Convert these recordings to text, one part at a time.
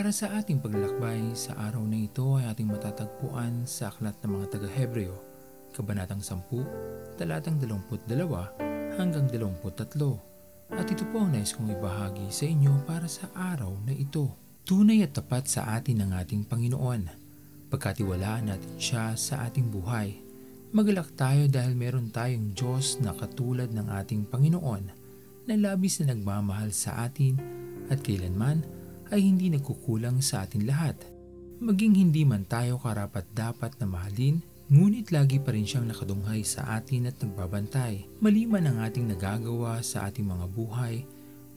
Para sa ating paglalakbay sa araw na ito ay ating matatagpuan sa Aklat ng mga taga-Hebreo, Kabanatang 10, talatang 22 hanggang 23. At ito po ang nais kong ibahagi sa inyo para sa araw na ito. Tunay at tapat sa atin ang ating Panginoon. Pagkatiwalaan natin siya sa ating buhay. Magalak tayo dahil meron tayong Diyos na katulad ng ating Panginoon na labis na nagmamahal sa atin at kailanman ay hindi nagkukulang sa atin lahat. Maging hindi man tayo karapat dapat na mahalin, ngunit lagi pa rin siyang nakadunghay sa atin at nagbabantay. Mali man ang ating nagagawa sa ating mga buhay,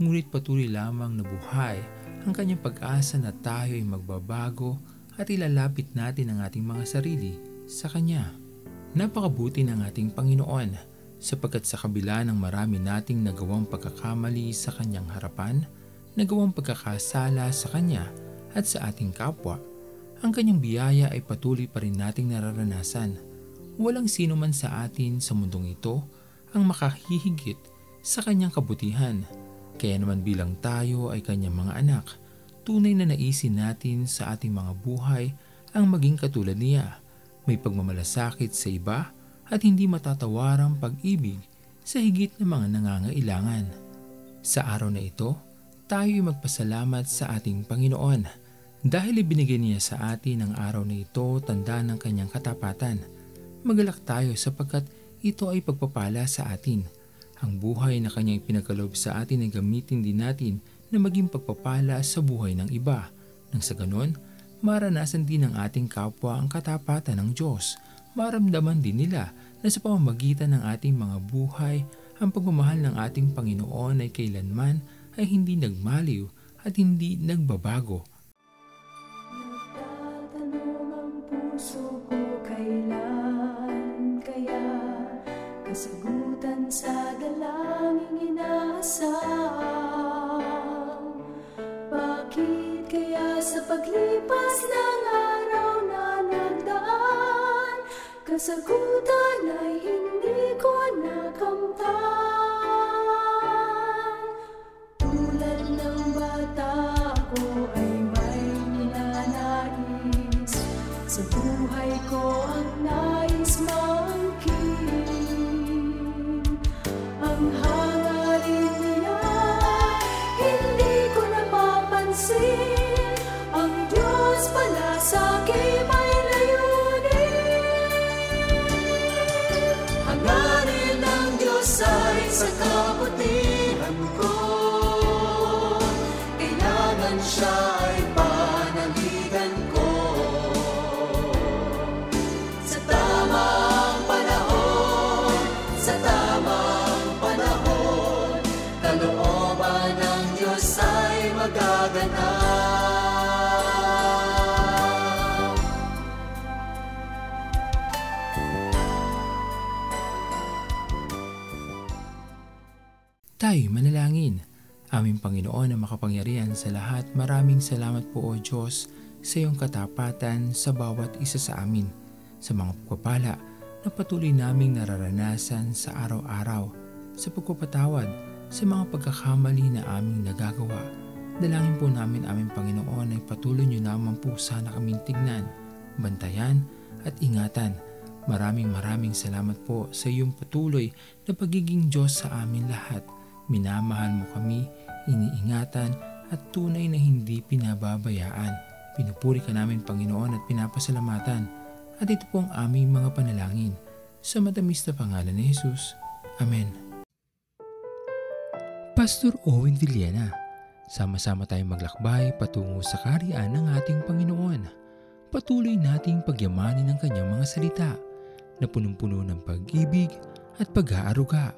ngunit patuloy lamang na buhay ang kanyang pag-asa na tayo ay magbabago at ilalapit natin ang ating mga sarili sa Kanya. Napakabuti ng ating Panginoon sapagkat sa kabila ng marami nating nagawang pagkakamali sa Kanyang harapan, nagawang pagkakasala sa Kanya at sa ating kapwa, ang Kanyang biyaya ay patuloy pa rin nating nararanasan. Walang sino man sa atin sa mundong ito ang makahihigit sa Kanyang kabutihan. Kaya naman bilang tayo ay Kanyang mga anak, tunay na naisin natin sa ating mga buhay ang maging katulad niya. May pagmamalasakit sa iba at hindi matatawarang pag-ibig sa higit na mga nangangailangan. Sa araw na ito, tayo'y magpasalamat sa ating Panginoon dahil ibinigay niya sa atin ang araw na ito tanda ng kanyang katapatan. Magalak tayo sapagkat ito ay pagpapala sa atin. Ang buhay na kanyang ipinagkaloob sa atin ay gamitin din natin na maging pagpapala sa buhay ng iba. Nang sa ganon, maranasan din ng ating kapwa ang katapatan ng Diyos. Maramdaman din nila na sa pamamagitan ng ating mga buhay, ang pagmamahal ng ating Panginoon ay kailanman ay hindi nagmaliw at hindi nagbabago. Nagtatanong ang puso ko kailan kaya kasagutan sa dalangin inaasam. Bakit kaya sa paglipas ng araw na nagdaan, kasagutan ay hindi ko nakamtan? Ay sa kabutihan Tayo manalangin. Aming Panginoon na makapangyarihan sa lahat, maraming salamat po o Diyos sa iyong katapatan sa bawat isa sa amin, sa mga pagpapala na patuloy naming nararanasan sa araw-araw, sa pagpapatawad sa mga pagkakamali na aming nagagawa. Dalangin po namin aming Panginoon ay patuloy niyo naman po sana kaming tignan, bantayan at ingatan. Maraming maraming salamat po sa iyong patuloy na pagiging Diyos sa amin lahat. Minamahal mo kami, iniingatan at tunay na hindi pinababayaan. Pinupuri ka namin Panginoon at pinapasalamatan. At ito po ang aming mga panalangin. Sa matamis na pangalan ni Jesus. Amen. Pastor Owen Villena, sama-sama tayong maglakbay patungo sa kariyan ng ating Panginoon. Patuloy nating pagyamanin ang kanyang mga salita na punong-puno ng pag-ibig at pag-aaruga.